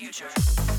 future.